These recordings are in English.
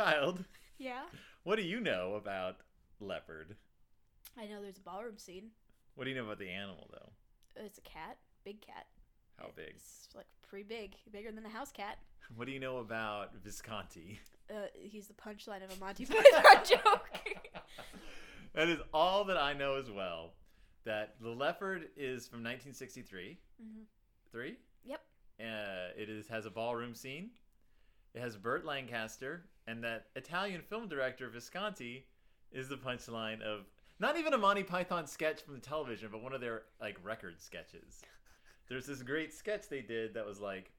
Child, Yeah. what do you know about leopard? I know there's a ballroom scene. What do you know about the animal, though? It's a cat, big cat. How big? It's like pretty big, bigger than a house cat. What do you know about Visconti? Uh, he's the punchline of a Monty Python joke. that is all that I know as well. That the leopard is from 1963. Mhm. Three. Yep. Uh, it is has a ballroom scene. It has Burt Lancaster, and that Italian film director Visconti is the punchline of not even a Monty Python sketch from the television, but one of their like record sketches. There's this great sketch they did that was like,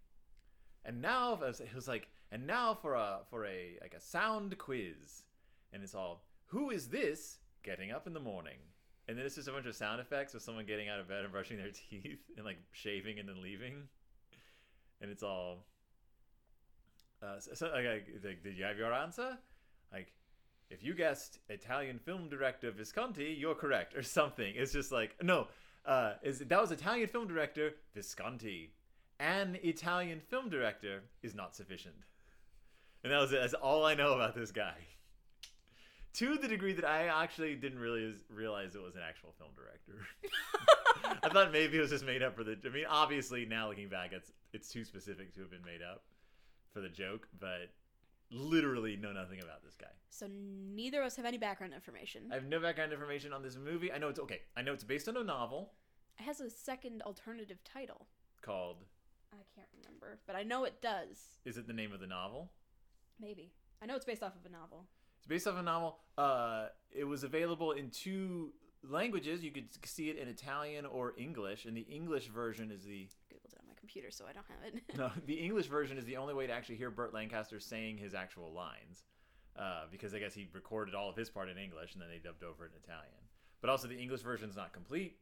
and now it was like, and now for a for a like a sound quiz, and it's all who is this getting up in the morning, and then it's just a bunch of sound effects of someone getting out of bed and brushing their teeth and like shaving and then leaving, and it's all. Uh, so, so like, like, like, did you have your answer? Like, if you guessed Italian film director Visconti, you're correct, or something. It's just like no, uh, is that was Italian film director Visconti. An Italian film director is not sufficient, and that was it. That's all I know about this guy. To the degree that I actually didn't really realize it was an actual film director. I thought maybe it was just made up for the. I mean, obviously now looking back, it's it's too specific to have been made up for the joke, but literally know nothing about this guy. so neither of us have any background information. I have no background information on this movie. I know it's okay. I know it's based on a novel It has a second alternative title. called. I can't remember, but I know it does. Is it the name of the novel? Maybe. I know it's based off of a novel. It's based off a novel. Uh, it was available in two languages. You could see it in Italian or English, and the English version is the Googled it on my computer, so I don't have it. no. The English version is the only way to actually hear Burt Lancaster saying his actual lines, uh, because I guess he recorded all of his part in English and then they dubbed over it in Italian. But also the English version is not complete.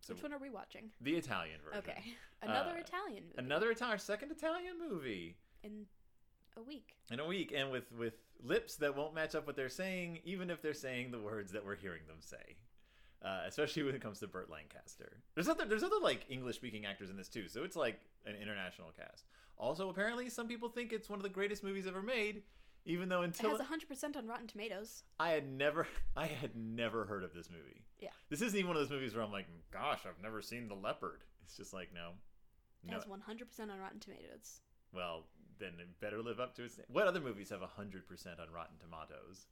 So Which one are we watching? the Italian version. Okay. Another Uh, Italian movie. Another Italian, second Italian movie. in a week. in a week and with with lips that won't match up what they're saying even if they're saying the words that we're hearing them say uh, especially when it comes to Burt Lancaster. There's other there's other like English speaking actors in this too, so it's like an international cast. Also, apparently, some people think it's one of the greatest movies ever made, even though until It has 100% on Rotten Tomatoes. I had never I had never heard of this movie. Yeah. This isn't even one of those movies where I'm like, gosh, I've never seen The Leopard. It's just like no, It no. has 100% on Rotten Tomatoes. Well, then it better live up to its. Name. What other movies have hundred percent on Rotten Tomatoes?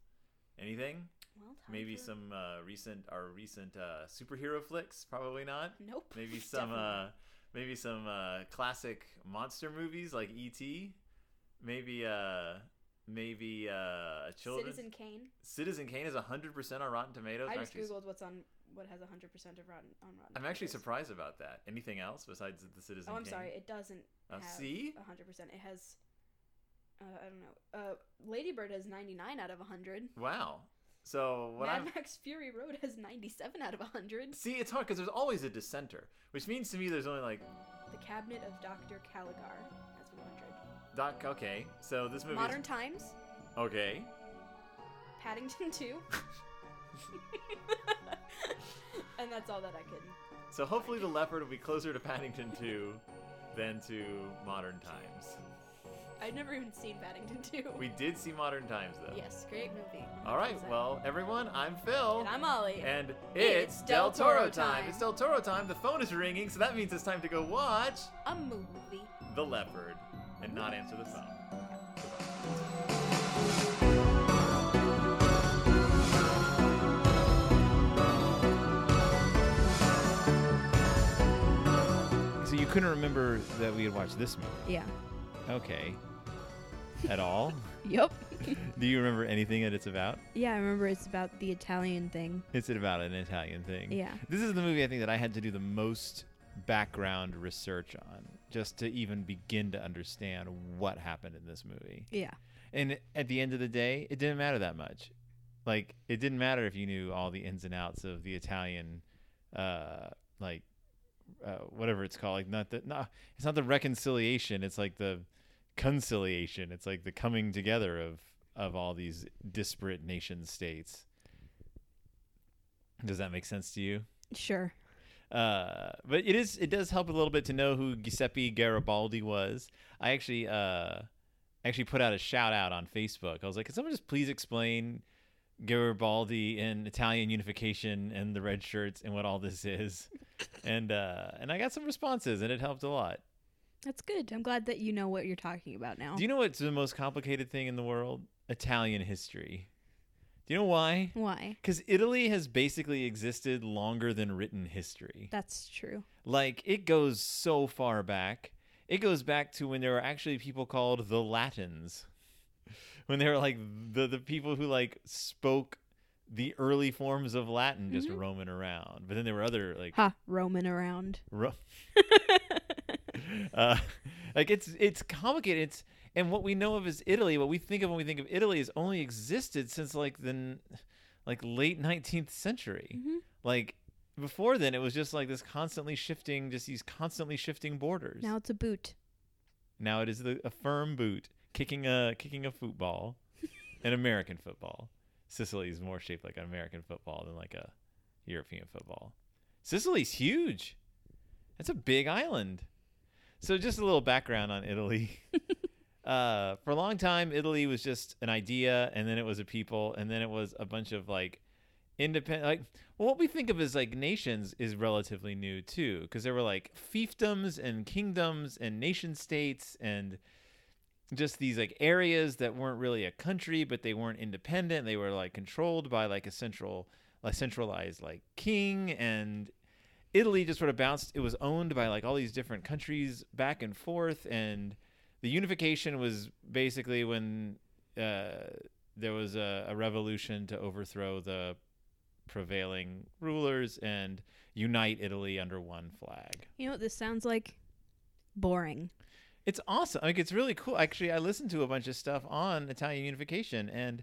Anything? Well, Maybe for- some uh, recent our recent uh, superhero flicks. Probably not. Nope. Maybe some uh, maybe some uh, classic monster movies like E.T. Maybe uh, maybe uh, a children's Citizen Kane. Citizen Kane is hundred percent on Rotten Tomatoes. I I'm just actually, googled what's on what has 100% of Rotten on Rotten. I'm actually Tomatoes. surprised about that. Anything else besides the Citizen? Oh, I'm Kane? sorry. It doesn't Uh, have see? 100%. It has uh, I don't know. Uh, Lady Bird has 99 out of 100. Wow. So what Mad I'm Max Fury Road has 97 out of 100. See, it's hard because there's always a dissenter, which means to me there's only like The Cabinet of Dr. Caligari has 100. Doc. Okay, so this movie. Modern Times, Okay. Paddington 2. and that's all that I could. So hopefully the leopard will be closer to Paddington 2 than to Modern Times. I've never even seen Paddington 2. We did see Modern Times though. Yes, great movie. All right. 100%. Well, everyone, I'm Phil. And I'm Ollie. And It's it's Del Del Toro Toro time. time. It's Del Toro time. The phone is ringing, so that means it's time to go watch a movie. The Leopard and not answer the phone. So you couldn't remember that we had watched this movie? Yeah. Okay. At all? Yep. Do you remember anything that it's about? Yeah, I remember it's about the Italian thing. It's about an Italian thing. Yeah. This is the movie I think that I had to do the most background research on just to even begin to understand what happened in this movie. Yeah. And at the end of the day, it didn't matter that much. Like it didn't matter if you knew all the ins and outs of the Italian uh like uh, whatever it's called like not the no it's not the reconciliation it's like the conciliation it's like the coming together of of all these disparate nation states does that make sense to you Sure. uh, but it is it does help a little bit to know who Giuseppe Garibaldi was. I actually uh, actually put out a shout out on Facebook. I was like, "Can someone just please explain Garibaldi and Italian unification and the red shirts and what all this is?" and uh, and I got some responses, and it helped a lot. That's good. I'm glad that you know what you're talking about now. Do you know what's the most complicated thing in the world? Italian history. Do you know why? Why? Because Italy has basically existed longer than written history. That's true. Like, it goes so far back. It goes back to when there were actually people called the Latins. When they were like the, the people who like spoke the early forms of Latin just Mhm. roaming around. But then there were other like Ha, roaming around. ro- uh, like it's it's complicated. It's and what we know of is Italy. What we think of when we think of Italy has only existed since like the like late nineteenth century. Mhm. Like before then, it was just like this constantly shifting, just these constantly shifting borders. Now it's a boot. Now it is the, a firm boot kicking a kicking a football, an American football. Sicily is more shaped like an American football than like a European football. Sicily's huge. It's a big island. So just a little background on Italy. uh, for a long time, Italy was just an idea, and then it was a people, and then it was a bunch of like independent. Like well, what we think of as like nations is relatively new too, because there were like fiefdoms and kingdoms and nation states and just these like areas that weren't really a country, but they weren't independent. They were like controlled by like a central, like centralized like king and Italy just sort of bounced. It was owned by like all these different countries back and forth, and the unification was basically when uh, there was a, a revolution to overthrow the prevailing rulers and unite Italy under one flag. You know what this sounds like? Boring. It's awesome. Like it's really cool. Actually, I listened to a bunch of stuff on Italian unification, and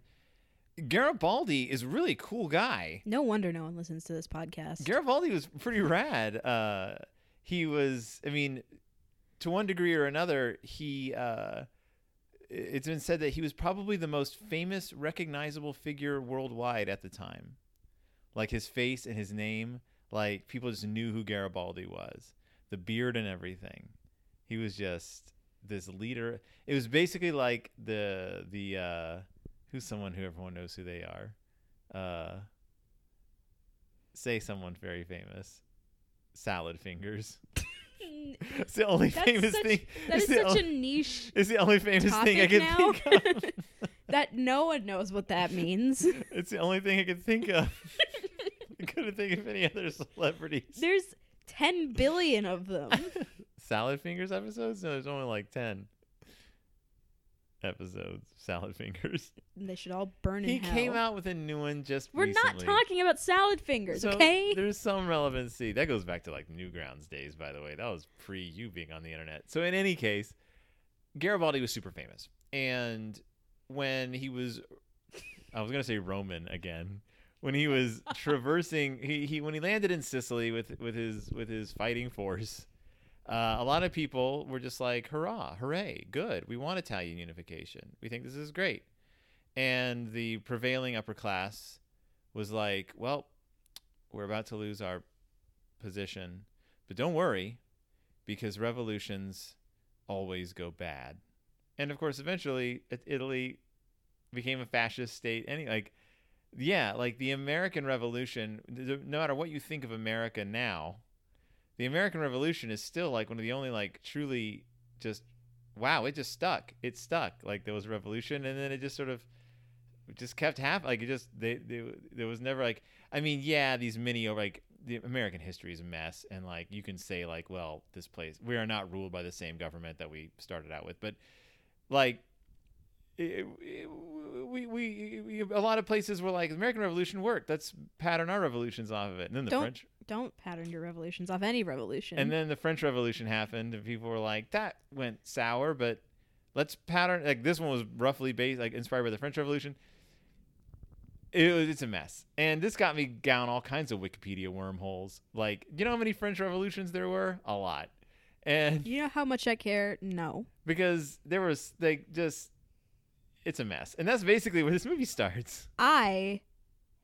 Garibaldi is a really cool guy. No wonder no one listens to this podcast. Garibaldi was pretty rad. Uh, he was, I mean, to one degree or another, he. Uh, it's been said that he was probably the most famous, recognizable figure worldwide at the time. Like his face and his name, like people just knew who Garibaldi was. The beard and everything. He was just this leader. It was basically like the the uh, who's someone who everyone knows who they are. Uh, say someone very famous. Salad fingers. it's the only That's famous such- thing. that the such only, a niche It's the only famous thing I can now. think of. that no one knows what that means. it's the only thing I could think of. I couldn't think of any other celebrities. There's 10 billion of them. Salad Fingers episodes? No, there's only like 10 episodes. Salad Fingers. they should all burn in He hell. came out with a new one just We're not talking about salad fingers, So okay? There's some relevancy. That goes back to like Newgrounds days, by the way. That was pre you being on the internet. So in any case, Garibaldi was super famous. And when he was I was gonna say Roman again. When he was traversing he, he when he landed in Sicily with with his with his fighting force, uh, a lot of people were just like, hurrah, hooray, good. We want Italian unification. We think this is great. And the prevailing upper class was like, well, we're about to lose our position, but don't worry, because revolutions always go bad. And of course, eventually, Italy became a fascist state. Any like, yeah, like the American Revolution. No matter what you think of America now, the American Revolution is still like one of the only like truly just wow, it just stuck. It stuck. Like there was a revolution, and then it just sort of just kept happening. Like it just they, they there was never like I mean yeah these mini or oh, like the American history is a mess, and like you can say like well this place we are not ruled by the same government that we started out with, but like. It, it, we, we, we a lot of places were like the American Revolution worked. Let's pattern our revolutions off of it. And then the Don't- French Don't pattern your revolutions off any revolution. and then the French Revolution happened, and people were like, "That went sour," but let's pattern like this one was roughly based, like inspired by the French Revolution. It was, it's a mess, and this got me down all kinds of Wikipedia wormholes. Like, you know how many French revolutions there were? A lot, and you know how much I care? No. because there was like just, it's a mess, and that's basically where this movie starts. I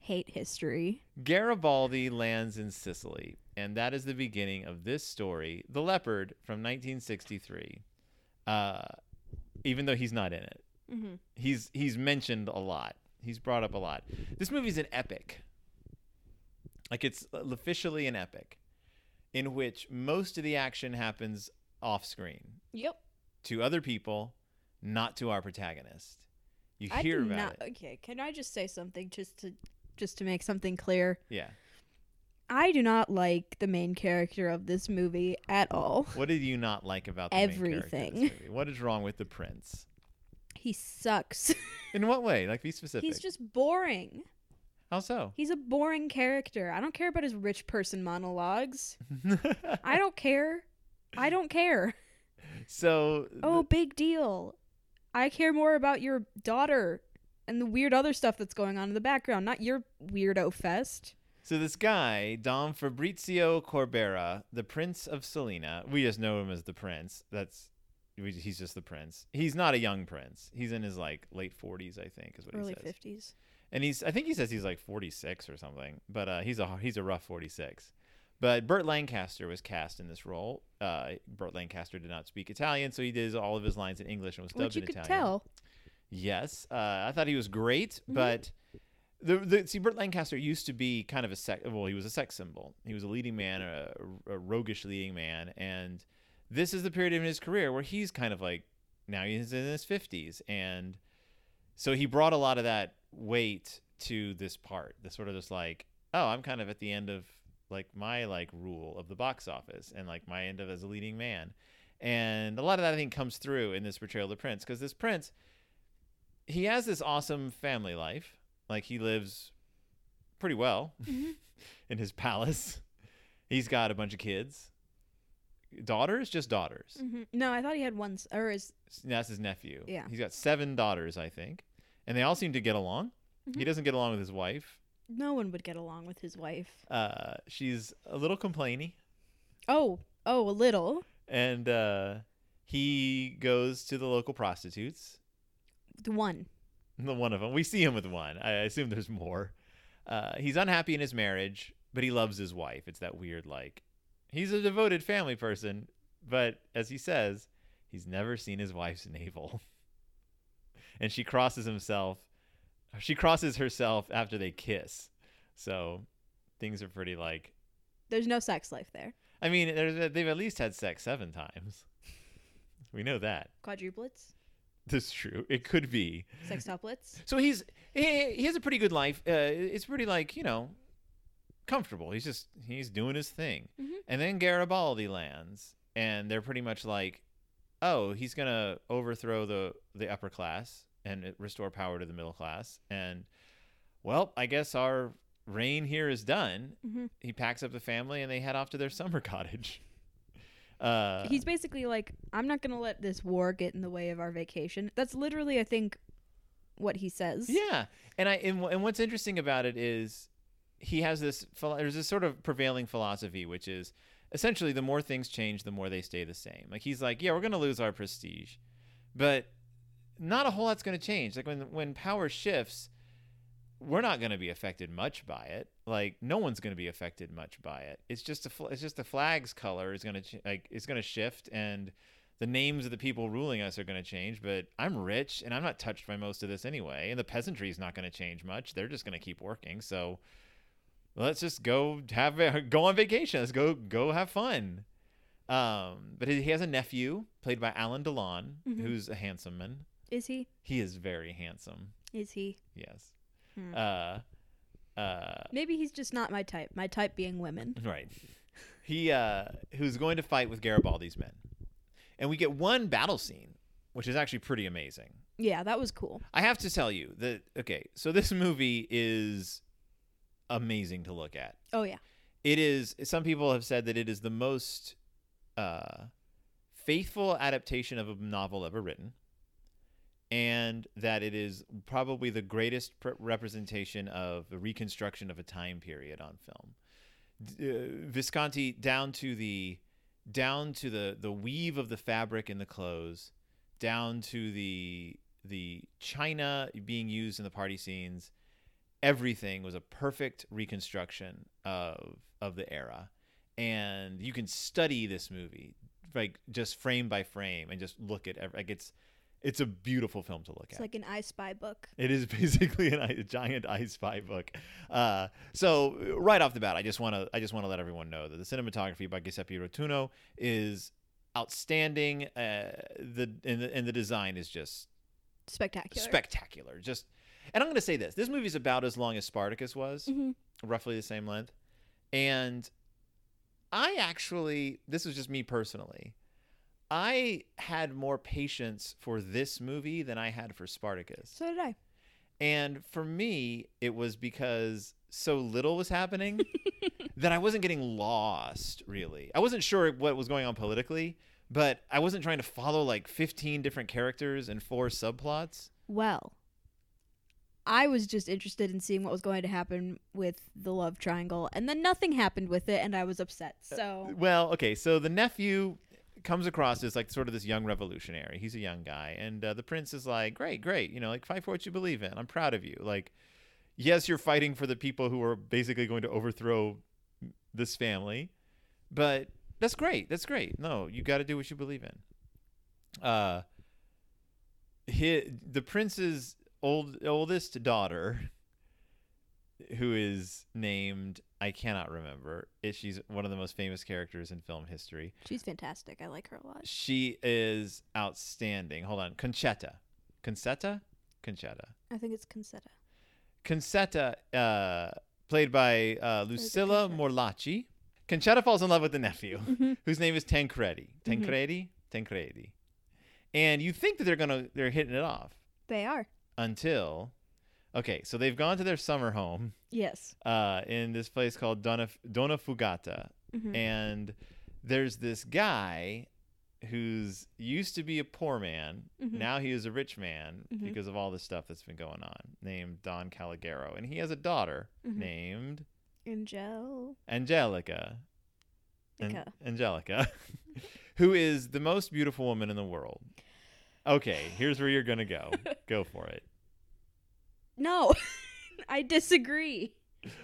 hate history. Garibaldi lands in Sicily, and that is the beginning of this story, The Leopard from 1963. Uh, even though he's not in it. Mm-hmm. He's he's mentioned a lot. He's brought up a lot. This movie's an epic. Like it's officially an epic, in which most of the action happens off screen Yep. to other people, not to our protagonist. You I hear about not. it. Okay, can I just say something just to just to make something clear? Yeah. I do not like the main character of this movie at all. What did you not like about the main character Everything. What is wrong with the prince? He sucks. In what way? Like be specific. He's just boring. How so? He's a boring character. I don't care about his rich person monologues. I don't care. I don't care. so Oh, big deal. I care more about your daughter and the weird other stuff that's going on in the background, not your weirdo fest. So this guy, Dom Fabrizio Corbera, the Prince of Salina, we just know him as the Prince. That's we, he's just the Prince. He's not a young Prince. He's in his like late forties, I think, is what Early he says. Early 50s. And he's I think he says he's like forty six or something. But uh, he's a he's a rough forty six. But Burt Lancaster was cast in this role. Uh, Burt Lancaster did not speak Italian, so he did all of his lines in English and was dubbed Which you in could Italian. tell. Yes, uh, I thought he was great, Mhm. but the, the see Burt Lancaster used to be kind of a sex. Well, he was a sex symbol. He was a leading man, a, a roguish leading man, and this is the period in his career where he's kind of like now he's in his fifties, and so he brought a lot of that weight to this part. The sort of just like, oh, I'm kind of at the end of like my like rule of the box office, and like my end of as a leading man. And a lot of that I think comes through in this portrayal of the prince because this prince he has this awesome family life. Like he lives pretty well Mhm. in his palace. He's got a bunch of kids. Daughters, just daughters. hmm No, I thought he had one, s- or is That's his nephew. Yeah. He's got seven daughters, I think. And they all seem to get along. He Mhm. doesn't get along with his wife. no one would get along with his wife. Uh, she's a little complainy. Oh, oh, a little. And uh, he goes to the local prostitutes. The one. The one of them. We see him with one. I assume there's more. Uh, he's unhappy in his marriage, but he loves his wife. It's that weird, like, he's a devoted family person, but as he says, he's never seen his wife's navel. and she crosses himself. She crosses herself after they kiss. So things are pretty like. There's no sex life there. I mean, there's, they've at least had sex seven times. We know that. Quadruplets, That's true. It could be. sextuplets. So he's he, he has a pretty good life. Uh, it's pretty like you know comfortable. He's just he's doing his thing. Mhm. And then Garibaldi lands, and they're pretty much like, oh, he's gonna overthrow the the upper class and restore power to the middle class. And well, I guess our reign here is done. Mhm. He packs up the family and they head off to their summer cottage. Uh, He's basically like, I'm not gonna let this war get in the way of our vacation. That's literally, I think, what he says. Yeah, and I and, and what's interesting about it is he has this there's this sort of prevailing philosophy which is essentially the more things change the more they stay the same. Like he's like, yeah, we're going to lose our prestige. But not a whole lot's going to change. Like when when power shifts, we're not going to be affected much by it. Like no one's going to be affected much by it. It's just a fl- it's just the flag's color is going to ch- like it's going to shift and the names of the people ruling us are going to change, but I'm rich and I'm not touched by most of this anyway. And the peasantry is not going to change much. They're just going to keep working. So let's just go have go on vacation. Let's go go have fun. Um, but he has a nephew played by Alain Delon, Mhm. who's a handsome man. Is he? He is very handsome. Is he? Yes. Hmm. Uh, uh, Maybe he's just not my type. My type being women. Right. He uh who's going to fight with Garibaldi's men. And we get one battle scene, which is actually pretty amazing. Yeah, that was cool. I have to tell you that okay, so this movie is amazing to look at. Oh yeah. It is some people have said that it is the most uh faithful adaptation of a novel ever written and that it is probably the greatest pr- representation of the reconstruction of a time period on film. D- uh, Visconti down to the down to the the weave of the fabric in the clothes, down to the the china being used in the party scenes. Everything was a perfect reconstruction of of the era, and you can study this movie like just frame by frame and just look at every, like it's It's a beautiful film to look It's at. It's like an I Spy book. It is basically an, a giant I Spy book. Uh, so right off the bat, I just want to I just want to let everyone know that the cinematography by Giuseppe Rotunno is outstanding. Uh, the and, the and the design is just Spectacular. spectacular. Just and I'm going to say this: this movie's about as long as Spartacus was, Mhm. roughly the same length. And I actually, this is just me personally. I had more patience for this movie than I had for Spartacus. So did I. And for me, it was because so little was happening that I wasn't getting lost, really. I wasn't sure what was going on politically, but I wasn't trying to follow like 15 different characters and four subplots. Well, I was just interested in seeing what was going to happen with the love triangle, and then nothing happened with it, and I was upset. Uh, so Well, okay, so the nephew comes across as like sort of this young revolutionary. He's a young guy, and uh, the prince is like, "Great, great, you know, like fight for what you believe in. I'm proud of you. Like, yes, you're fighting for the people who are basically going to overthrow this family, but that's great. That's great. No, you got to do what you believe in." Uh, the prince's old oldest daughter who is named I cannot remember. It, she's one of the most famous characters in film history. she's fantastic. I like her a lot. She is outstanding. Hold on, Concetta, Concetta, Concetta, I think it's Concetta. Concetta, uh, played by uh, Lucilla. Morlacchi. Concetta falls in love with the nephew, Mhm. whose name is Tancredi. Mhm. Tancredi, Tancredi, and you think that they're gonna they're hitting it off They are. until, okay, so they've gone to their summer home. Yes. uh, in this place called Donna, Donnafugata. Mhm. And there's this guy who's used to be a poor man. Mhm. Now he is a rich man Mhm. because of all the stuff that's been going on, named Don Calogero. And he has a daughter Mhm. named Angel. Angelica. An- Angelica, who is the most beautiful woman in the world. Okay, here's where you're going to go. go for it. No, I disagree.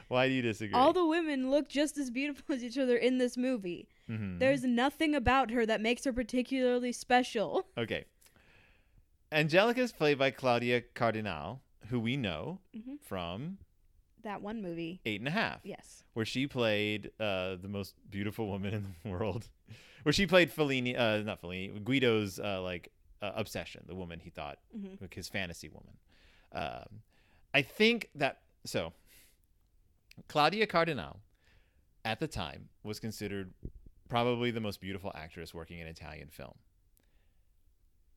Why do you disagree? All the women look just as beautiful as each other in this movie. Mhm. There's nothing about her that makes her particularly special. Okay. Angelica is played by Claudia Cardinale, who we know Mhm. from That one movie. Eight and a Half, Yes. where she played uh, the most beautiful woman in the world. Where she played Fellini, uh, not Fellini, Guido's uh, like uh, obsession, the woman he thought, Mhm. like his fantasy woman. Um, I think that so. Claudia Cardinale, at the time, was considered probably the most beautiful actress working in Italian film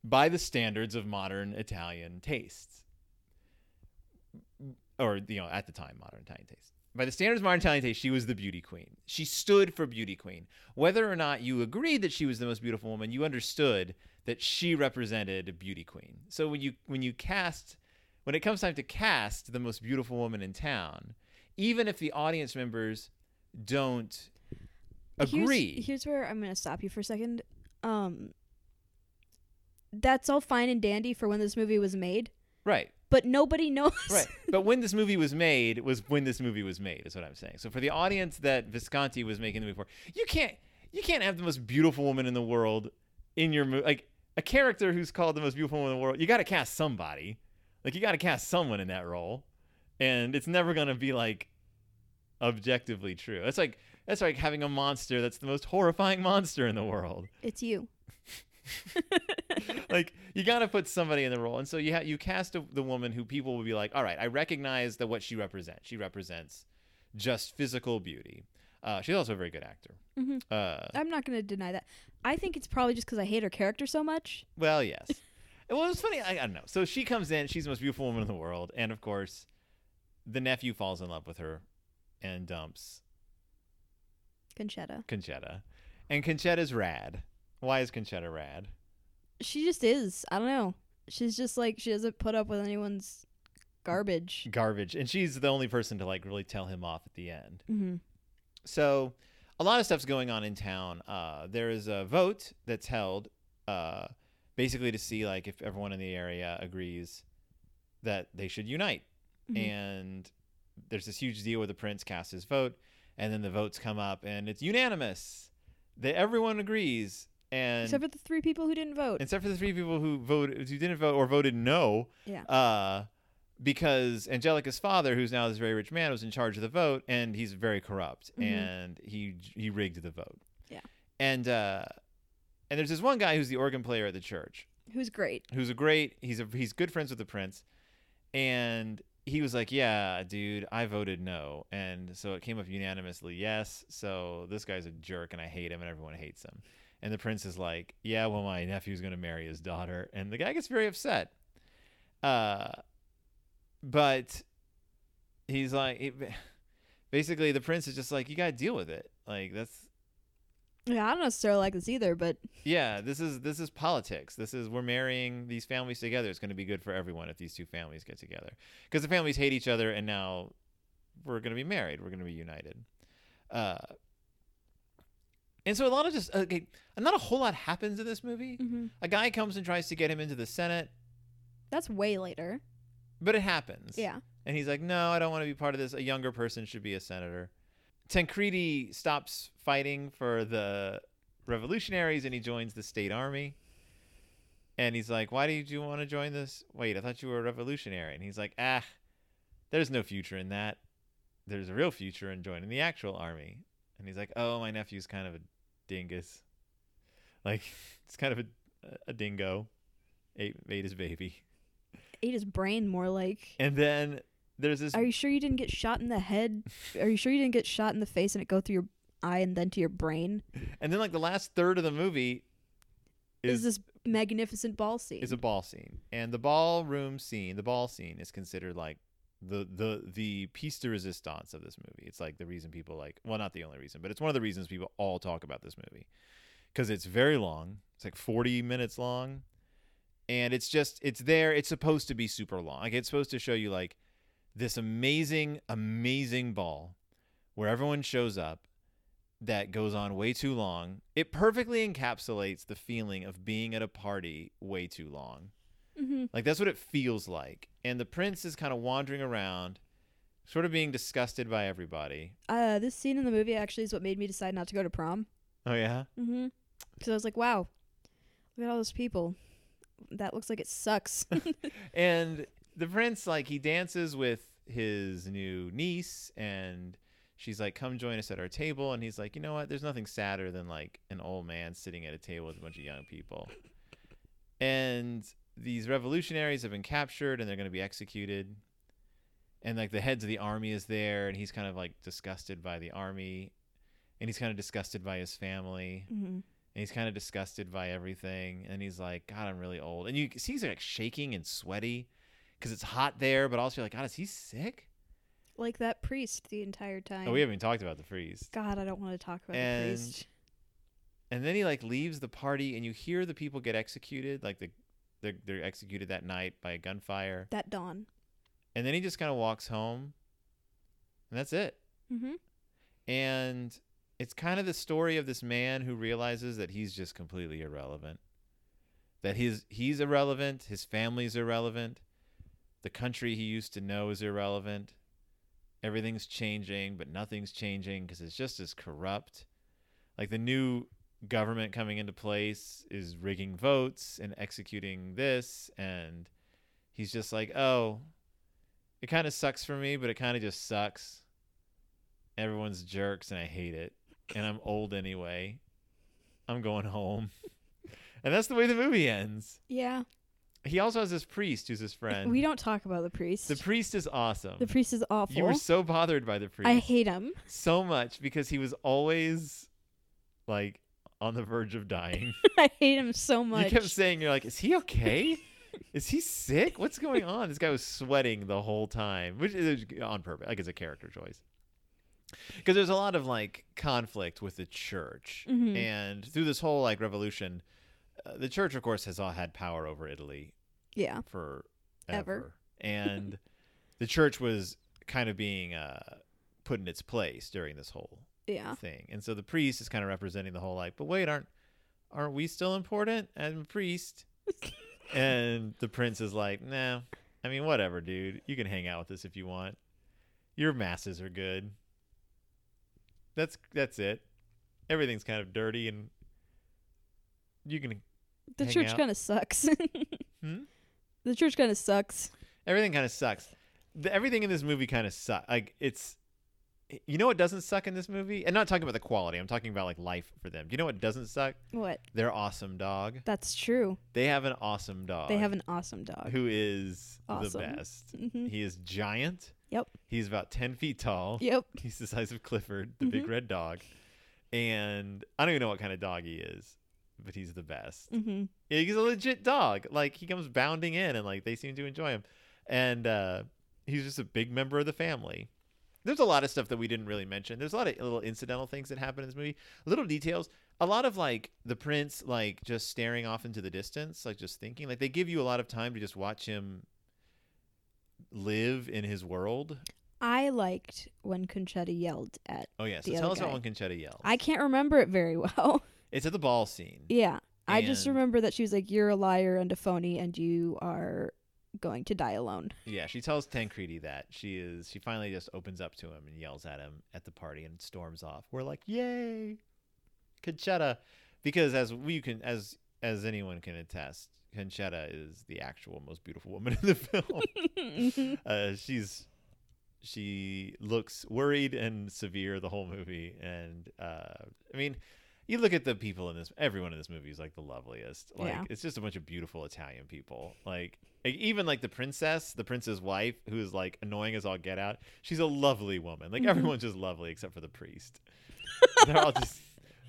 by the standards of modern Italian tastes. Or, you know, at the time, modern Italian tastes. By the standards of modern Italian taste, she was the beauty queen. She stood for beauty queen. Whether or not you agreed that she was the most beautiful woman, you understood that she represented a beauty queen. So when you when you cast when it comes time to cast the most beautiful woman in town, even if the audience members don't agree, Here's, here's where I'm gonna stop you for a second. Um, that's all fine and dandy for when this movie was made, right? but nobody knows. Right. But when this movie was made was when this movie was made, is what I'm saying. So for the audience that Visconti was making the movie for, you can't you can't have the most beautiful woman in the world in your movie. Like a character who's called the most beautiful woman in the world, you got to cast somebody. Like you got to cast someone in that role, and it's never gonna be like objectively true. That's like that's like having a monster that's the most horrifying monster in the world. it's you. like you got to put somebody in the role and so you ha- you cast a, the woman who people will be like all right i recognize that what she represents she represents just physical beauty uh, she's also a very good actor Mhm. uh, I'm not gonna deny that. I think it's probably just because I hate her character so much. well yes well it's funny I, I don't know so she comes in she's the most beautiful woman in the world and of course the nephew falls in love with her and dumps Concetta. concetta and concetta's rad why is concetta rad She just is. I don't know. She's just like she doesn't put up with anyone's garbage. garbage and she's the only person to like really tell him off at the end Mm-hmm. So, a lot of stuff's going on in town. Uh, there is a vote that's held, uh, basically to see like if everyone in the area agrees that they should unite. Mhm. And there's this huge deal where the prince casts his vote, and then the votes come up, and it's unanimous. That everyone agrees and Except for the three people who didn't vote. except for the three people who voted who didn't vote or voted no Yeah. uh because Angelica's father who's now this very rich man was in charge of the vote and he's very corrupt Mhm. and he he rigged the vote Yeah. and uh and there's this one guy who's the organ player at the church Who's great. who's a great he's a he's good friends with the prince. And he was like yeah dude i voted no. And so it came up unanimously yes so this guy's a jerk and i hate him and everyone hates him. And the prince is like yeah well my nephew's going to marry his daughter. And the guy gets very upset. Uh but he's like basically the prince is just like you got to deal with it. Like that's Yeah, I don't necessarily like this either, but yeah, this is this is politics. This is we're marrying these families together. It's going to be good for everyone if these two families get together because the families hate each other, and now we're going to be married. We're going to be united. Uh, and so a lot of just okay, not a whole lot happens in this movie. Mhm. A guy comes and tries to get him into the Senate, that's way later. but it happens. Yeah. And he's like, no, I don't want to be part of this. A younger person should be a senator. Tancredi stops fighting for the revolutionaries and he joins the state army. And he's like, why did you want to join this? Wait, I thought you were a revolutionary. And he's like, ah, there's no future in that. There's a real future in joining the actual army. And he's like, oh, my nephew's kind of a dingus. Like, it's kind of a, a dingo. Ate, ate his baby. Ate his brain more like. And then there's this Are you sure you didn't get shot in the head? Are you sure you didn't get shot in the face and it go through your eye and then to your brain? And then like the last third of the movie Is, is this magnificent ball scene? is a ball scene. And the ballroom scene, the ball scene is considered like the the the piece de resistance of this movie. It's like the reason people like well not the only reason, but it's one of the reasons people all talk about this movie. Cuz it's very long. It's like 40 minutes long. And it's just it's there, it's supposed to be super long. Like it's supposed to show you like this amazing amazing ball where everyone shows up that goes on way too long. It perfectly encapsulates the feeling of being at a party way too long. hmm Like that's what it feels like. And the prince is kind of wandering around, sort of being disgusted by everybody. Uh, this scene in the movie actually is what made me decide not to go to prom. Oh yeah. Mm-hmm. Because I was like, wow, look at all those people. That looks like it sucks. And the prince like he dances with his new niece and she's like come join us at our table. And he's like, "You know what? There's nothing sadder than like an old man sitting at a table with a bunch of young people." And these revolutionaries have been captured and they're going to be executed. And like the heads of the army is there and he's kind of like disgusted by the army. And he's kind of disgusted by his family. Hmm and he's kind of disgusted by everything. And he's like god i'm really old. And you see he's like shaking and sweaty because it's hot there but also you're like god is he sick Like that priest the entire time. oh we haven't even talked about the freeze God, I don't want to talk about And- the priest. and then he like leaves the party and you hear the people get executed like the they're, they're executed that night by a gunfire That dawn. and then he just kind of walks home and that's it Mm-hmm. and it's kind of the story of this man who realizes that he's just completely irrelevant that his he's irrelevant his family's irrelevant the country he used to know is irrelevant everything's changing but nothing's changing because it's just as corrupt like the new government coming into place is rigging votes and executing this and he's just like oh it kind of sucks for me but it kind of just sucks everyone's jerks and I hate it. And I'm old anyway. I'm going home. and that's the way the movie ends. Yeah. He also has this priest who's his friend. We don't talk about the priest. the priest is awesome. the priest is awful. you were so bothered by the priest I hate him. so much because he was always like on the verge of dying. I hate him so much. You kept saying you're like, is he okay? is he sick? What's going on? This guy was sweating the whole time, which is on purpose, like it's a character choice. Because there's a lot of like conflict with the church, Mhm. and through this whole like revolution, uh, the church, of course, has all had power over Italy yeah. for Ever. and the church was kind of being uh, put in its place during this whole Yeah. thing. And so the priest is kind of representing the whole like, but wait, aren't aren't we still important? I'm a priest. and the prince is like, nah. I mean, whatever, dude. You can hang out with us if you want. Your masses are good. That's that's it. Everything's kind of dirty and you can The church kind of sucks. Hmm? The church kind of sucks. everything kind of sucks. The, everything in this movie kind of sucks. Like it's, you know what doesn't suck in this movie? And not talking about the quality. I'm talking about like life for them. Do you know what doesn't suck? What? Their awesome dog. That's true. They have an awesome dog. They have an awesome dog. who is Awesome. the best. Mhm. He is giant. Yep. He's about ten feet tall. Yep. He's the size of Clifford, the big Mhm. red dog. And I don't even know what kind of dog he is, but he's the best. hmm He's a legit dog. Like he comes bounding in and like they seem to enjoy him. And uh he's just a big member of the family. There's a lot of stuff that we didn't really mention. There's a lot of little incidental things that happen in this movie. Little details. A lot of like the prince like just staring off into the distance, like just thinking. Like they give you a lot of time to just watch him live in his world. I liked when Concetta yelled at. Oh yeah, so The tell us about when Concetta yells. I can't remember it very well. It's at the ball scene. yeah. I just And- remember that she was like, "You're a liar and a phony, and you are going to die alone." Yeah, she tells Tancredi that she is. She finally just opens up to him and yells at him at the party and storms off. We're like, "Yay, Concetta!" Because as we can, as as anyone can attest, Concetta is the actual most beautiful woman in the film. Uh, she's she looks worried and severe the whole movie, and uh, I mean. You look at the people in this. Everyone in this movie is like the loveliest. Like Yeah. it's just a bunch of beautiful Italian people. Like even like the princess, the prince's wife, who is like annoying as all get out. She's a lovely woman. Like Mhm. everyone's just lovely except for the priest. they're all just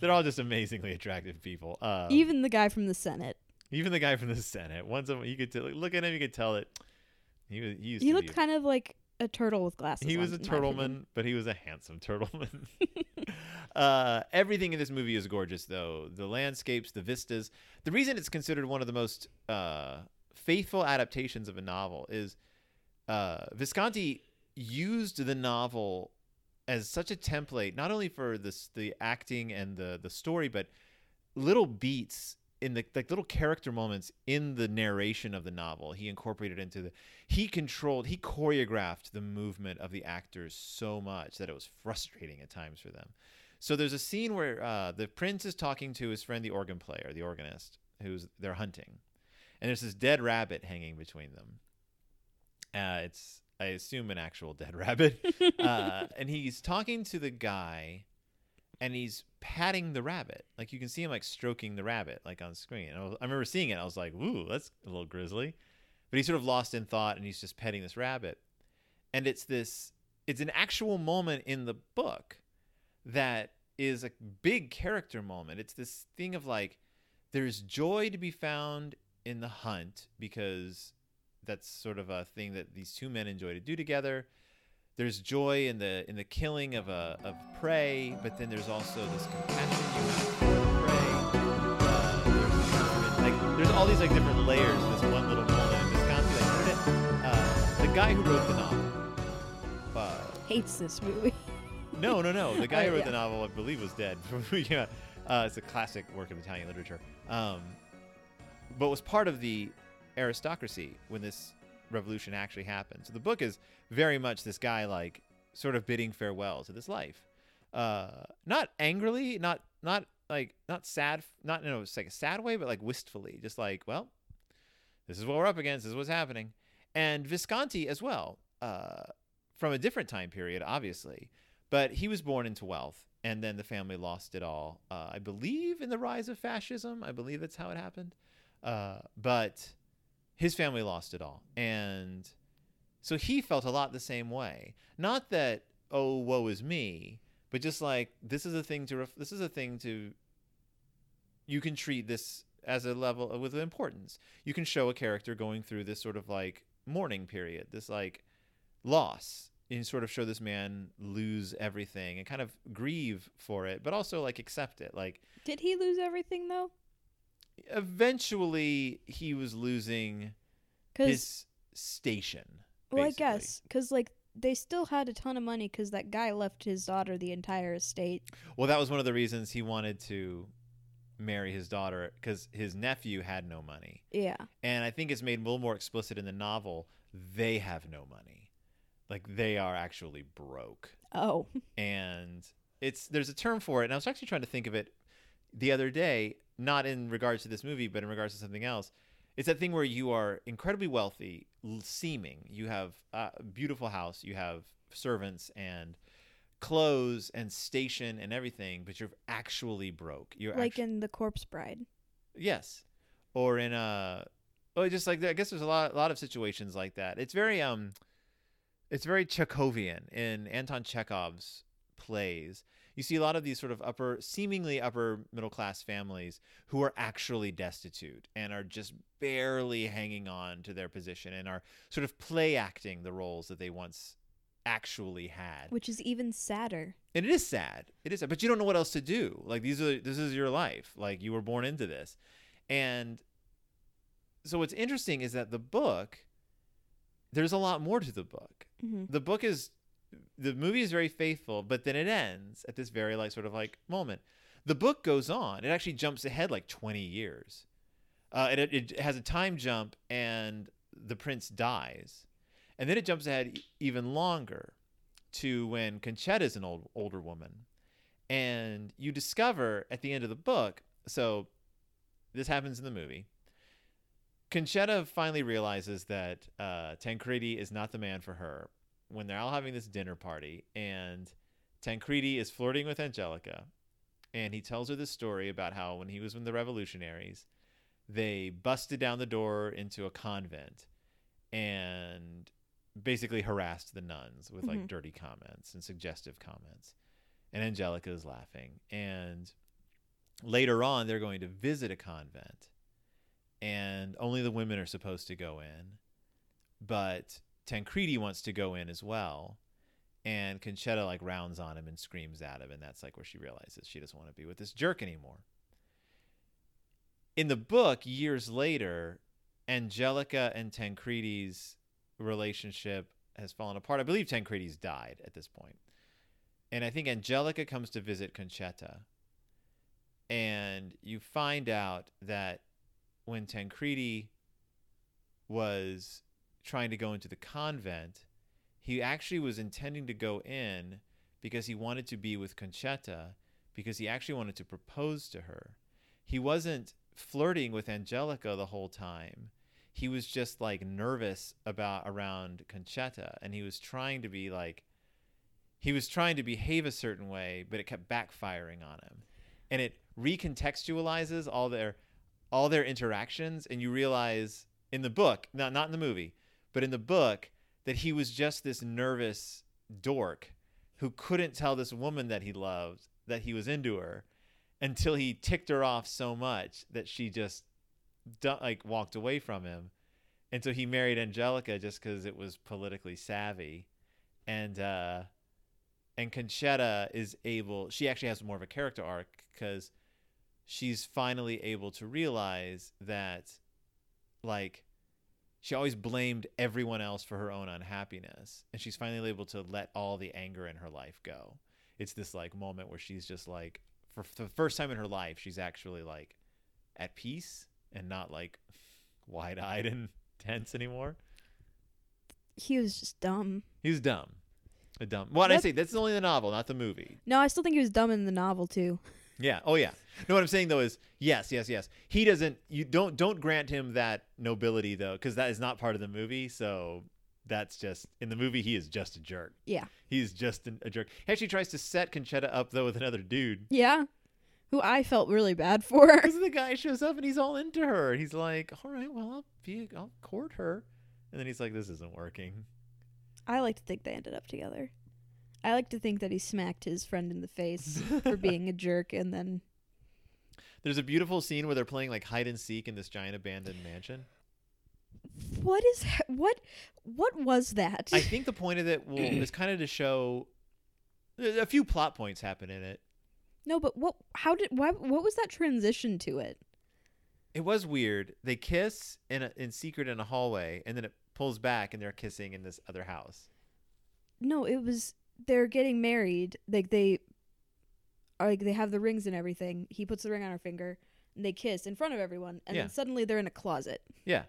they're all just amazingly attractive people. Um, Even the guy from the Senate. even the guy from the Senate. Once you could tell, like, look at him, you could tell that he was he He looked kind of like a turtle with glasses. he on, was a in my opinion. turtleman, but he was a handsome turtleman. uh, everything in this movie is gorgeous, though. The landscapes, the vistas. The reason it's considered one of the most uh, faithful adaptations of a novel is uh, Visconti used the novel as such a template, not only for this the acting and the the story, but little beats in the like little character moments in the narration of the novel. He incorporated into the he controlled he choreographed the movement of the actors so much that it was frustrating at times for them. So there's a scene where uh, the prince is talking to his friend, the organ player, the organist, who's they're hunting, and there's this dead rabbit hanging between them. Uh, it's I assume an actual dead rabbit, uh, and he's talking to the guy, and he's patting the rabbit. Like you can see him like stroking the rabbit like on screen. And I, was, I remember seeing it. I was like, "Ooh, that's a little grisly," but he's sort of lost in thought, and he's just petting this rabbit, and it's this. It's an actual moment in the book that is a big character moment. It's this thing of like, there's joy to be found in the hunt because that's sort of a thing that these two men enjoy to do together. There's joy in the in the killing of a of prey, but then there's also this compassion you have for the prey. Uh, there's, like there's all these like different layers in this one little moment in Visconti. Like, uh, the guy who wrote the novel. Uh, Hates this movie. No, no, no. The guy Oh, who wrote yeah. the novel, I believe, was dead before we came out. Uh, it's a classic work of Italian literature. Um, but was part of the aristocracy when this revolution actually happened. So the book is very much this guy like sort of bidding farewell to this life. Uh, not angrily, not not like not sad, not in a it's like a sad way, but like wistfully, just like, well, this is what we're up against. This is what's happening. And Visconti as well, uh, from a different time period, obviously, but he was born into wealth, and then the family lost it all. Uh, I believe in the rise of fascism. I believe that's how it happened. Uh, but his family lost it all, and so he felt a lot the same way. Not that oh woe is me, but just like this is a thing to ref- this is a thing to you can treat this as a level with importance. You can show a character going through this sort of like mourning period, this like loss, and sort of show this man lose everything and kind of grieve for it, but also like accept it. Like Did he lose everything though? eventually he was losing his station. well, I guess because like they still had a ton of money because that guy left his daughter the entire estate. Well, that was one of the reasons he wanted to marry his daughter because his nephew had no money. Yeah. And I think it's made a little more explicit in the novel. They have no money. Like they are actually broke. Oh. And it's there's a term for it. And I was actually trying to think of it the other day. not in regards to this movie, but in regards to something else. It's that thing where you are incredibly wealthy, seeming. You have a beautiful house, you have servants and clothes and station and everything, but you're actually broke. You're like actu- in The Corpse Bride. Yes, or in a, oh, just like I guess there's a lot, a lot of situations like that. It's very um, it's very Chekhovian in Anton Chekhov's plays. You see a lot of these sort of upper, seemingly upper middle class families who are actually destitute and are just barely hanging on to their position and are sort of play acting the roles that they once actually had. Which is even sadder. and it is sad. It is sad, but you don't know what else to do. Like these are this is your life. Like you were born into this. And so what's interesting is that the book there's a lot more to the book hmm the book is the movie is very faithful but then it ends at this very like sort of like moment. The book goes on. It actually jumps ahead like 20 years. Uh, it, it has a time jump and the prince dies. And then it jumps ahead even longer to when Concetta is an old older woman. And you discover at the end of the book so this happens in the movie Concetta finally realizes that uh, Tancredi is not the man for her when they're all having this dinner party, and Tancredi is flirting with Angelica, and he tells her this story about how when he was with the revolutionaries, they busted down the door into a convent and basically harassed the nuns with like Mhm. dirty comments and suggestive comments. And Angelica is laughing. And later on, they're going to visit a convent and only the women are supposed to go in. But Tancredi wants to go in as well. And Concetta like rounds on him and screams at him, and that's like where she realizes she doesn't want to be with this jerk anymore. In the book, years later, Angelica and Tancredi's relationship has fallen apart. I believe Tancredi's died at this point. And I think Angelica comes to visit Concetta. And you find out that when Tancredi was trying to go into the convent, he actually was intending to go in because he wanted to be with Concetta because he actually wanted to propose to her. He wasn't flirting with Angelica the whole time. He was just like nervous about around Concetta and he was trying to be like he was trying to behave a certain way, but it kept backfiring on him. And it recontextualizes all their all their interactions and you realize in the book, not not in the movie, but in the book that he was just this nervous dork who couldn't tell this woman that he loved that he was into her until he ticked her off so much that she just like walked away from him. And so he married angelica just because it was politically savvy. And uh and concetta is able she actually has more of a character arc because she's finally able to realize that like she always blamed everyone else for her own unhappiness and she's finally able to let all the anger in her life go. It's this like moment where she's just like for, for the first time in her life she's actually like at peace and not like wide-eyed and tense anymore. He was just dumb. he was dumb. A dumb what i say that's only the novel not the movie. No, I still think he was dumb in the novel too. Yeah. Oh yeah. No, what I'm saying though is yes, yes, yes. He doesn't. You don't don't grant him that nobility though, because that is not part of the movie. So that's just in the movie. He is just a jerk. Yeah. He's just an, a jerk. He actually tries to set Concetta up though with another dude. Yeah. Who I felt really bad for. Because the guy shows up and he's all into her. He's like, "All right, well, I'll be, I'll court her," and then he's like, "This isn't working." I like to think they ended up together. I like to think that he smacked his friend in the face for being a jerk and then There's a beautiful scene where they're playing like hide and seek in this giant abandoned mansion. what is what what was that? I think the point of it will is kind of to show a few plot points happen in it. no, but what how did why what was that transition to it? It was weird. They kiss in a, in secret in a hallway, and then it pulls back, and they're kissing in this other house. No, it was they're getting married. Like they are like they have the rings and everything. He puts the ring on her finger and they kiss in front of everyone and Yeah. then suddenly they're in a closet. Yeah,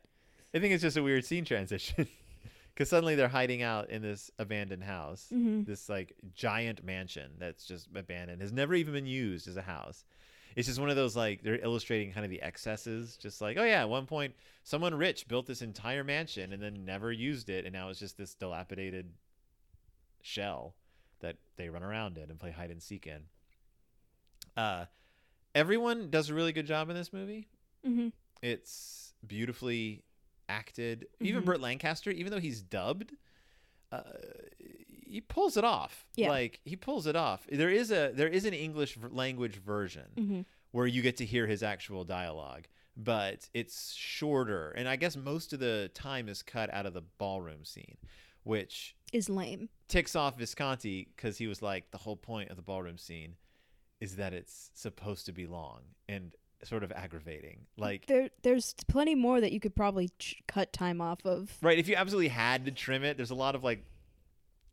I think it's just a weird scene transition because suddenly they're hiding out in this abandoned house, Mhm. this like giant mansion that's just abandoned, has never even been used as a house. It's just one of those like they're illustrating kind of the excesses. Just like, oh yeah, at one point someone rich built this entire mansion and then never used it, and now it's just this dilapidated shell that they run around in and play hide and seek in. Uh, everyone does a really good job in this movie. Mm-hmm. It's beautifully acted. Even Mhm. Burt Lancaster, even though he's dubbed, uh, he pulls it off. Yeah. Like he pulls it off. There is a there is an English language version Mm-hmm. where you get to hear his actual dialogue, but it's shorter, and I guess most of the time is cut out of the ballroom scene, which Is lame. ticks off Visconti because he was like the whole point of the ballroom scene is that it's supposed to be long and sort of aggravating. Like There, there's plenty more that you could probably ch- cut time off of. right, if you absolutely had to trim it, there's a lot of like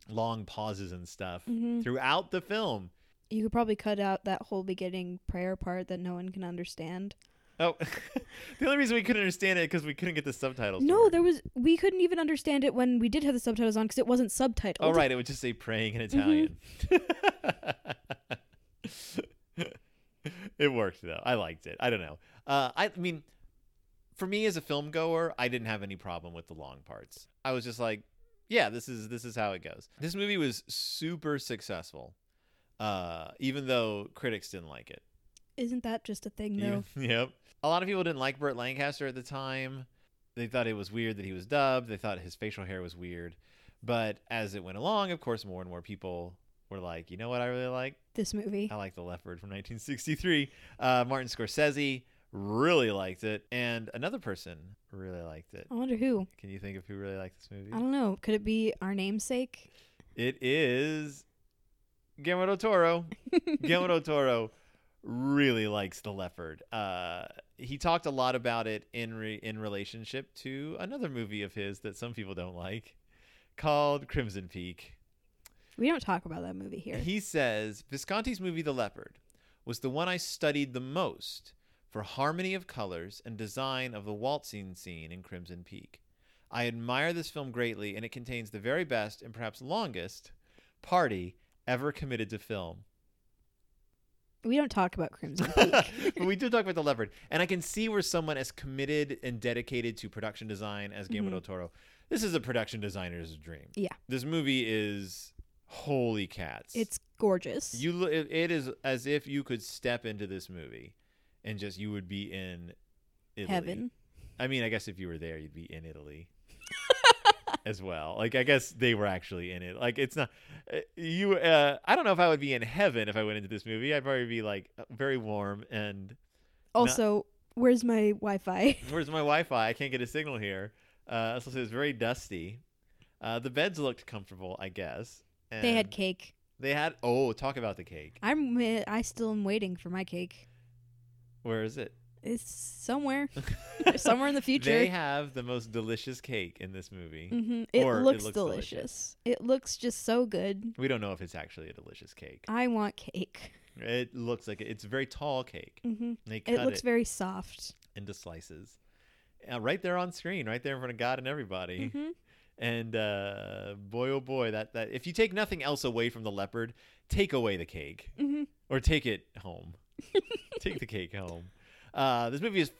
long pauses and stuff Mhm. throughout the film. You could probably cut out that whole beginning prayer part that no one can understand. Oh, the only reason we couldn't understand it because we couldn't get the subtitles. No, there was. We couldn't even understand it when we did have the subtitles on because it wasn't subtitled. Oh right, it would just say praying in Mm-hmm. Italian. it worked though. I liked it. I don't know. Uh, I mean, for me as a film goer, I didn't have any problem with the long parts. I was just like, yeah, this is this is how it goes. This movie was super successful, uh, even though critics didn't like it. Isn't that just a thing though? Yep. A lot of people didn't like Burt Lancaster at the time. They thought it was weird that he was dubbed. They thought his facial hair was weird. But as it went along, of course, more and more people were like, you know what I really like? This movie. I like The Leopard from 1963. Uh, Martin Scorsese really liked it. And another person really liked it. I wonder who. Can you think of who really liked this movie? I don't know. Could it be our namesake? It is Guillermo del Toro. Guillermo del Toro really likes the leopard. Uh, he talked a lot about it in re- in relationship to another movie of his that some people don't like, called Crimson Peak. We don't talk about that movie here. He says Visconti's movie The Leopard was the one I studied the most for harmony of colors and design of the waltzing scene in Crimson Peak. I admire this film greatly, and it contains the very best and perhaps longest party ever committed to film. We don't talk about Crimson Peak. but we do talk about the leopard, and I can see where someone as committed and dedicated to production design as Guillermo Mhm. del Toro. This is a production designer's dream. Yeah. this movie is holy cats. it's gorgeous. you. it is as if you could step into this movie, and just you would be in Italy. Heaven. I mean, I guess if you were there, you'd be in Italy. as well. Like I guess they were actually in it. Like it's not uh, you. Uh, I don't know if I would be in heaven if I went into this movie. I'd probably be like very warm and Also, where's my Wi-Fi? where's my Wi-Fi? I can't get a signal here. Uh, so it's very dusty. Uh, the beds looked comfortable, I guess. they had cake. They had. Oh, talk about the cake. I'm. I still am waiting for my cake. Where is it? It's somewhere, somewhere in the future. They have the most delicious cake in this movie. hmm It, Or it looks looks delicious. delicious. It looks just so good. We don't know if it's actually a delicious cake. I want cake. It looks like it. it's a very tall cake. hmm cut It it, looks very soft. into slices, uh, right there on screen, right there in front of God and everybody. hmm And uh, boy, oh boy, that that if you take nothing else away from the leopard, take away the cake hmm or take it home. take the cake home. Uh, this movie is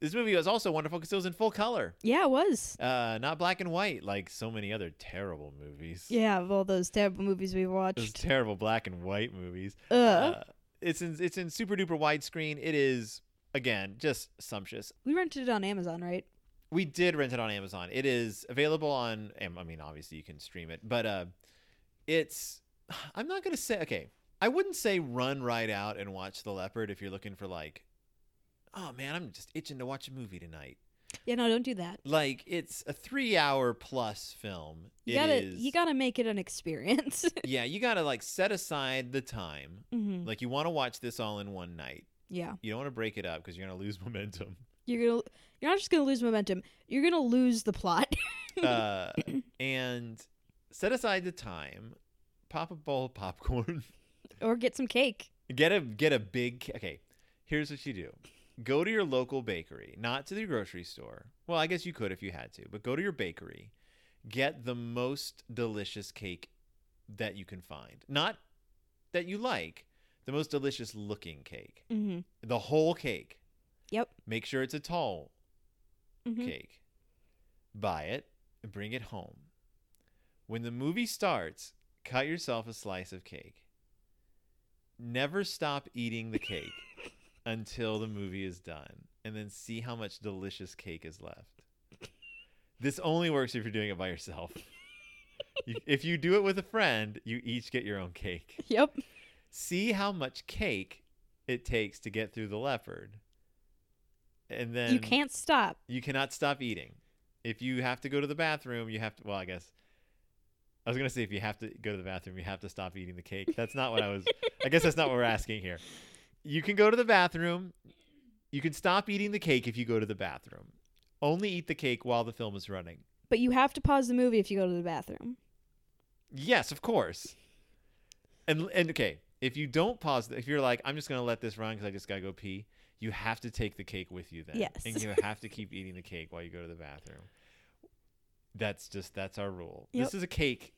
this movie was also wonderful because it was in full color, Yeah, it was. uh, not black and white like so many other terrible movies. Yeah, of all those terrible movies we watched. those terrible black and white movies. Ugh. Uh, it's in it's in super duper widescreen. It is again just sumptuous. we rented it on Amazon, right? We did rent it on Amazon. It is available on. I mean, obviously you can stream it, but uh, it's. I'm not gonna say okay. I wouldn't say run right out and watch The Leopard if you're looking for like, oh man, I'm just itching to watch a movie tonight. Yeah, no, don't do that. Like it's a three hour plus film. You gotta, is- you gotta make it an experience. yeah, you gotta like set aside the time. hmm Like you want to watch this all in one night. Yeah, You don't want to break it up because you're gonna lose momentum. you're gonna, you're not just gonna lose momentum. You're gonna lose the plot. uh, and set aside the time. Pop a bowl of popcorn. or get some cake. get a get a big. Okay, here's what you do. Go to your local bakery, not to the grocery store. Well, I guess you could if you had to, but go to your bakery. Get the most delicious cake that you can find. Not that you like, the most delicious looking cake. Mm-hmm. The whole cake. Yep. Make sure it's a tall Mm-hmm. cake. Buy it and bring it home. When the movie starts, cut yourself a slice of cake. Never stop eating the cake until the movie is done, and then see how much delicious cake is left. This only works if you're doing it by yourself. If you do it with a friend, you each get your own cake. Yep. See how much cake it takes to get through the leopard. And then you can't stop. you cannot stop eating. If you have to go to the bathroom, you have to. Well, I guess I was gonna say if you have to go to the bathroom, you have to stop eating the cake. That's not what I was. I guess that's not what we're asking here. You can go to the bathroom. You can stop eating the cake if you go to the bathroom. Only eat the cake while the film is running. But you have to pause the movie if you go to the bathroom. Yes, of course. And and okay, if you don't pause, if you're like, I'm just gonna let this run because I just gotta go pee. You have to take the cake with you then. Yes. And you have to keep eating the cake while you go to the bathroom. That's just that's our rule. Yep. This is a cake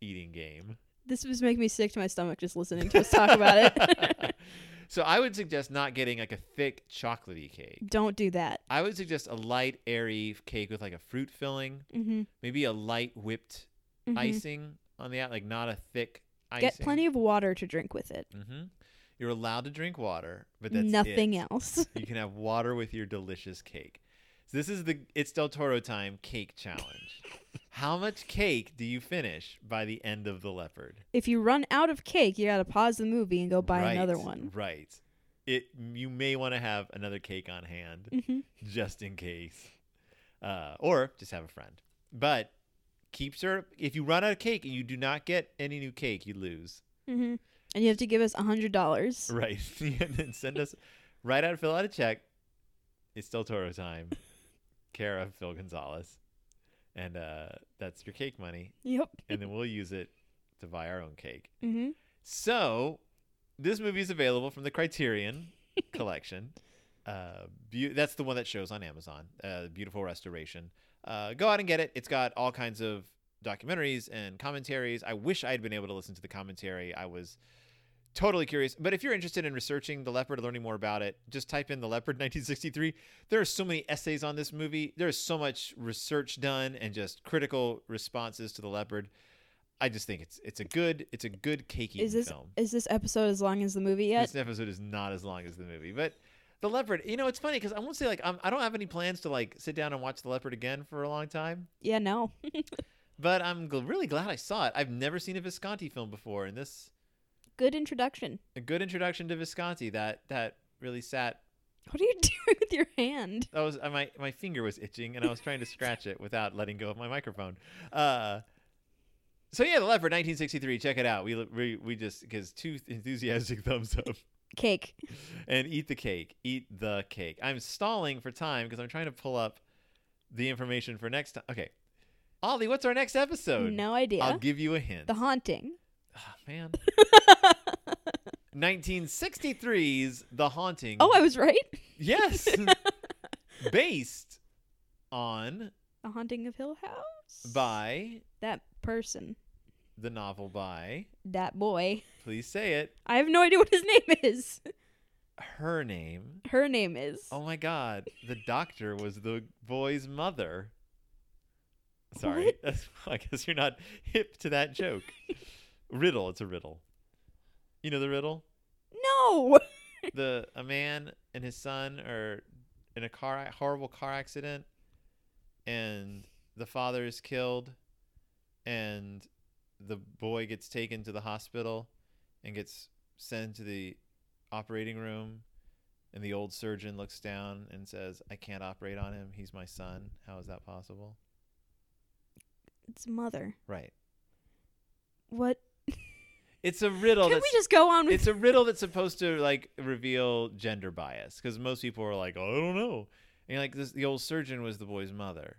eating game. This was making me sick to my stomach just listening to us talk about it. so I would suggest not getting like a thick chocolatey cake. Don't do that. I would suggest a light, airy cake with like a fruit filling, Mm-hmm. maybe a light whipped icing on the out, like not a thick icing. Get plenty of water to drink with it. Mm-hmm. You're allowed to drink water, but that's Nothing it. else. You can have water with your delicious cake. So this is the It's Del Toro time cake challenge. How much cake do you finish by the end of the leopard? if you run out of cake, you gotta pause the movie and go buy Right, another one. Right. It you may want to have another cake on hand Mm-hmm. just in case, uh, or just have a friend. But keep syrup. If you run out of cake and you do not get any new cake, you lose. Mm-hmm. And you have to give us a hundred dollars. Right. and then send us right out, fill out a check. It's still Toro time. Care of Phil Gonzalez. And uh, that's your cake money. Yep. And then we'll use it to buy our own cake. Mm-hmm. So, this movie is available from the Criterion collection. Uh, beau- that's the one that shows on Amazon. Uh, beautiful restoration. Uh, go out and get it. It's got all kinds of documentaries and commentaries. I wish I had been able to listen to the commentary. I was totally curious. But if you're interested in researching the leopard, learning more about it, just type in the leopard 1963. There are so many essays on this movie. There's so much research done and just critical responses to the leopard. I just think it's it's a good it's a good cakey Is this film. is this episode as long as the movie yet? This episode is not as long as the movie, but the leopard. You know, it's funny because I won't say like I'm, I don't have any plans to like sit down and watch the leopard again for a long time. yeah, no. But I'm gl- really glad I saw it. I've never seen a Visconti film before, and this Good introduction. a good introduction to Visconti that that really sat. What are you doing with your hand? That was uh, my my finger was itching, and I was trying to scratch it without letting go of my microphone. Uh, so yeah, the leopard, 1963. Check it out. We we we just because two enthusiastic thumbs up. Cake. and eat the cake. Eat the cake. I'm stalling for time because I'm trying to pull up the information for next time. Okay. Ollie, what's our next episode? No idea. I'll give you a hint. the haunting. Ah, man. 1963's The Haunting. Oh, I was right. yes. Based on The haunting of Hill House. by that person. the novel by That boy. please say it. I have no idea what his name is. Her name. Her name is. Oh my god. The doctor was the boy's mother. Sorry. I guess you're not hip to that joke. Riddle. It's a riddle. You know the riddle? No. The a man and his son are in a car horrible car accident and the father is killed and the boy gets taken to the hospital and gets sent to the operating room and the old surgeon looks down and says i can't operate on him he's my son how is that possible It's mother. right What? It's a riddle Can we just go on with it's a riddle that's supposed to like reveal gender bias because most people are like, oh, I don't know. And like this, the old surgeon was the boy's mother,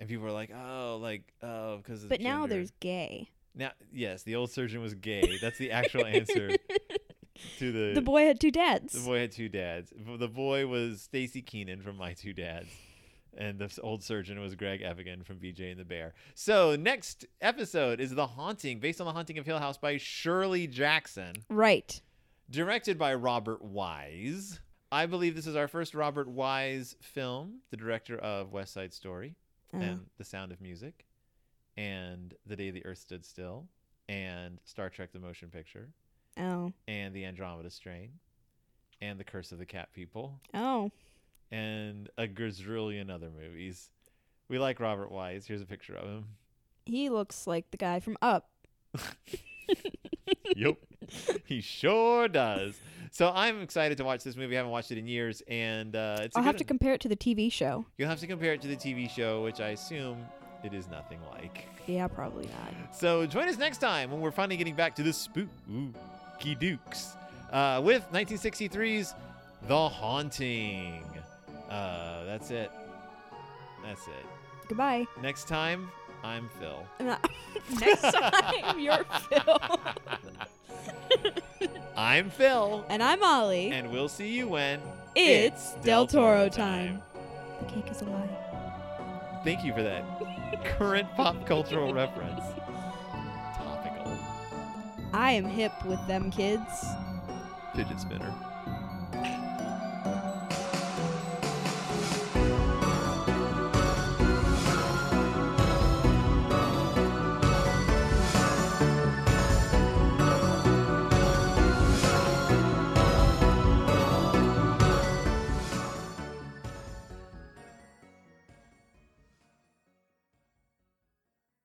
and people are like, oh, like oh, because. But now there's gay. now yes, the old surgeon was gay. That's the actual answer to the. The boy had two dads. The boy had two dads. The boy was Staci Keanan from My Two Dads. And the old surgeon was Greg Evigan from BJ and the Bear. So next episode is The Haunting, based on The Haunting of Hill House by Shirley Jackson. Right. directed by Robert Wise. I believe this is our first Robert Wise film, the director of West Side Story Oh. and The Sound of Music and The Day the Earth Stood Still and Star Trek the Motion Picture oh. and The Andromeda Strain and The Curse of the Cat People Oh. And a gazillion other movies. We like Robert Wise. Here's a picture of him. He looks like the guy from Up. yep. he sure does. So I'm excited to watch this movie. I haven't watched it in years, and uh, it's. I'll have to one. compare it to the TV show. You'll have to compare it to the TV show, which I assume it is nothing like. Yeah, probably not. So join us next time when we're finally getting back to the spooky dukes uh, with 1963's The Haunting. Uh, that's it. That's it. Goodbye. Next time, I'm Phil. Next time, you're Phil. I'm Phil, and I'm Ollie. and we'll see you when it's Del Toro time. The cake is a lie. Thank you for that current pop cultural reference. Topical. I am hip with them kids. Fidget spinner.